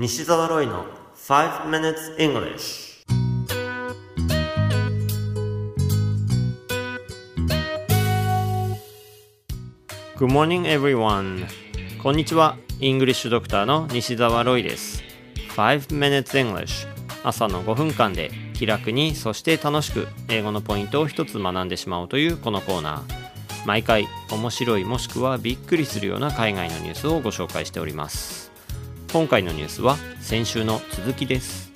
西澤ロイの5 minutes English Good morning everyone. こんにちは。イングリッシュドクターの西澤ロイです。5 minutes English 朝の5分間で気楽にそして楽しく英語のポイントを一つ学んでしまおうというこのコーナー。毎回面白いもしくはびっくりするような海外のニュースをご紹介しております。今回のニュースは先週の続きです。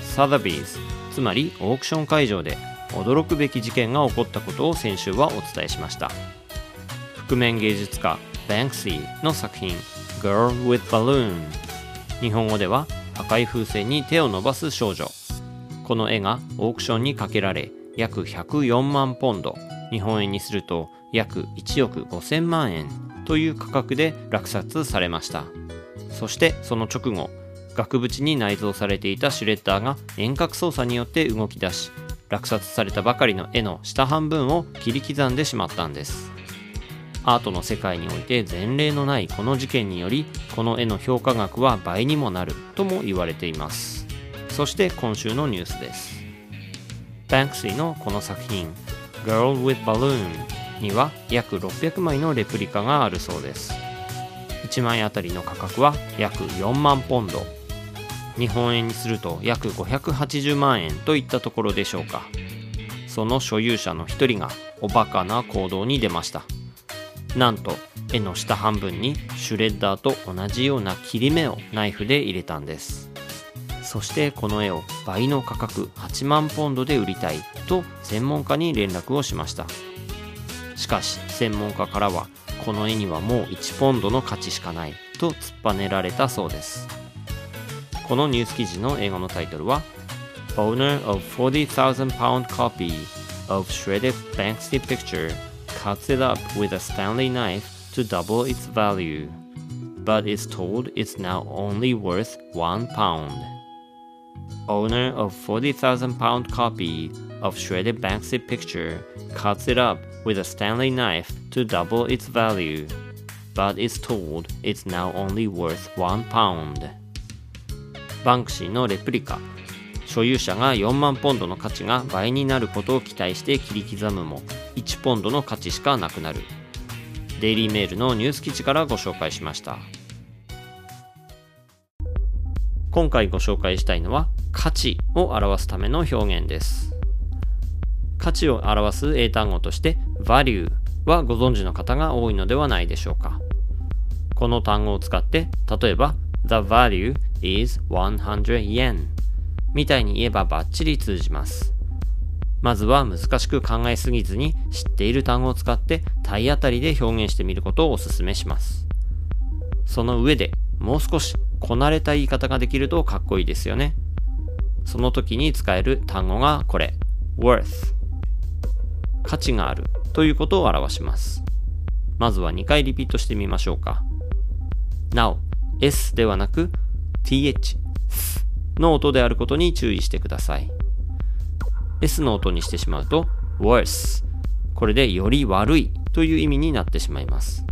サザビーズつまりオークション会場で驚くべき事件が起こったことを先週はお伝えしました。覆面芸術家バンクシーの作品 Girl with Balloon 日本語では赤い風船に手を伸ばす少女。この絵がオークションにかけられ約104万ポンド。日本円にすると約1億5000万円という価格で落札されました。そしてその直後額縁に内蔵されていたシュレッダーが遠隔操作によって動き出し落札されたばかりの絵の下半分を切り刻んでしまったんです。アートの世界において前例のないこの事件によりこの絵の評価額は倍にもなるとも言われています。そして今週のニュースです。バンクシーのこの作品 Girl with Balloon には約600枚のレプリカがあるそうです。1枚あたりの価格は約4万ポンド。日本円にすると約580万円といったところでしょうか。その所有者の一人がおバカな行動に出ました。なんと絵の下半分にシュレッダーと同じような切り目をナイフで入れたんです。そしてこの絵を倍の価格8万ポンドで売りたいと専門家に連絡をしました。しかし専門家からはこの絵にはもう1ポンドの価値しかないと突っぱねられたそうですこのニュース記事の英語のタイトルは Owner of 40,000 pound copy of shredded Banksy picture cuts it up with a Stanley knife to double its value but is told it's now only worth 1 pound owner of 40,000 pound copy of shredded Banksy picture cuts it up with a Stanley knife to double its value, but is told it's now only worth 1 pound. バンクシーのレプリカ所有者が4万ポンドの価値が倍になることを期待して切り刻むも1ポンドの価値しかなくなるデイリーメールのニュース記事からご紹介しました今回ご紹介したいのは価値を表すための表現です。価値を表す英単語として value はご存知の方が多いのではないでしょうか。この単語を使って例えば The value is 100 yen みたいに言えばバッチリ通じます。まずは難しく考えすぎずに知っている単語を使って体当たりで表現してみることをお勧めします。その上でもう少しこなれた言い方ができるとかっこいいですよね。その時に使える単語がこれ worth 価値があるということを表します。まずは2回リピートしてみましょうか。なお S ではなく TH の音であることに注意してください。S の音にしてしまうと worse これでより悪いという意味になってしまいます。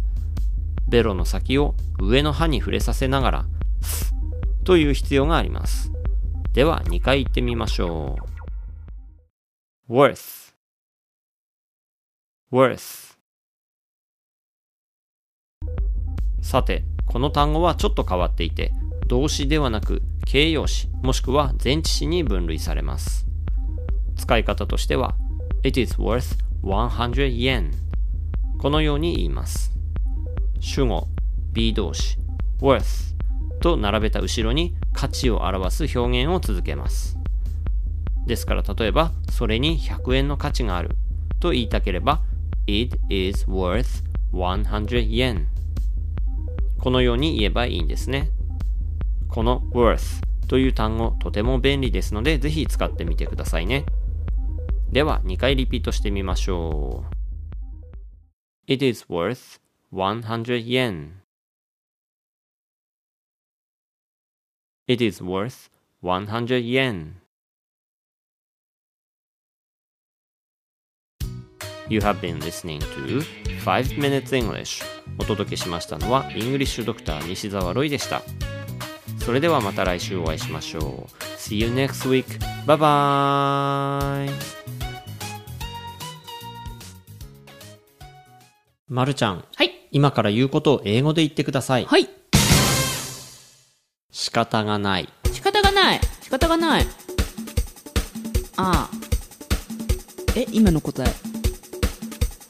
ベロの先を上の歯に触れさせながらという必要があります。では2回言ってみましょう。worth worth さて、この単語はちょっと変わっていて、動詞ではなく形容詞もしくは前置詞に分類されます。使い方としては、It is worth 100 yen このように言います。主語、B 動詞、worth と並べた後ろに価値を表す表現を続けます。ですから例えば、それに100円の価値があると言いたければ、It is worth 100 yen このように言えばいいんですね。この worth という単語とても便利ですので、ぜひ使ってみてくださいね。では、2回リピートしてみましょう。It is worth 100 yen It is worth 100 yen. You have been listening to 5 Minutes English お届けしましたのはイングリッシュドクター西澤ロイでしたそれではまた来週お会いしましょう See you next week bye bye まるちゃんはい。今から言うことを英語で言ってくださいはい。仕方がない仕方がない。仕方がない。ああ。え、今の答え。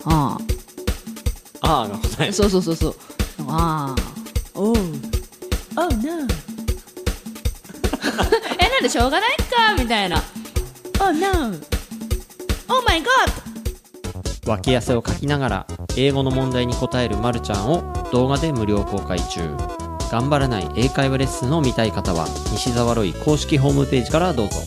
あああが答えあ。そうそうそうそう。ああ。おう。Oh no. え、なんでしょうがないかみたいな。Oh no. Oh my god. 脇汗をかきながら英語の問題に答えるまるちゃんを動画で無料公開中頑張らない英会話レッスンを見たい方は西澤ロイ公式ホームページからどうぞ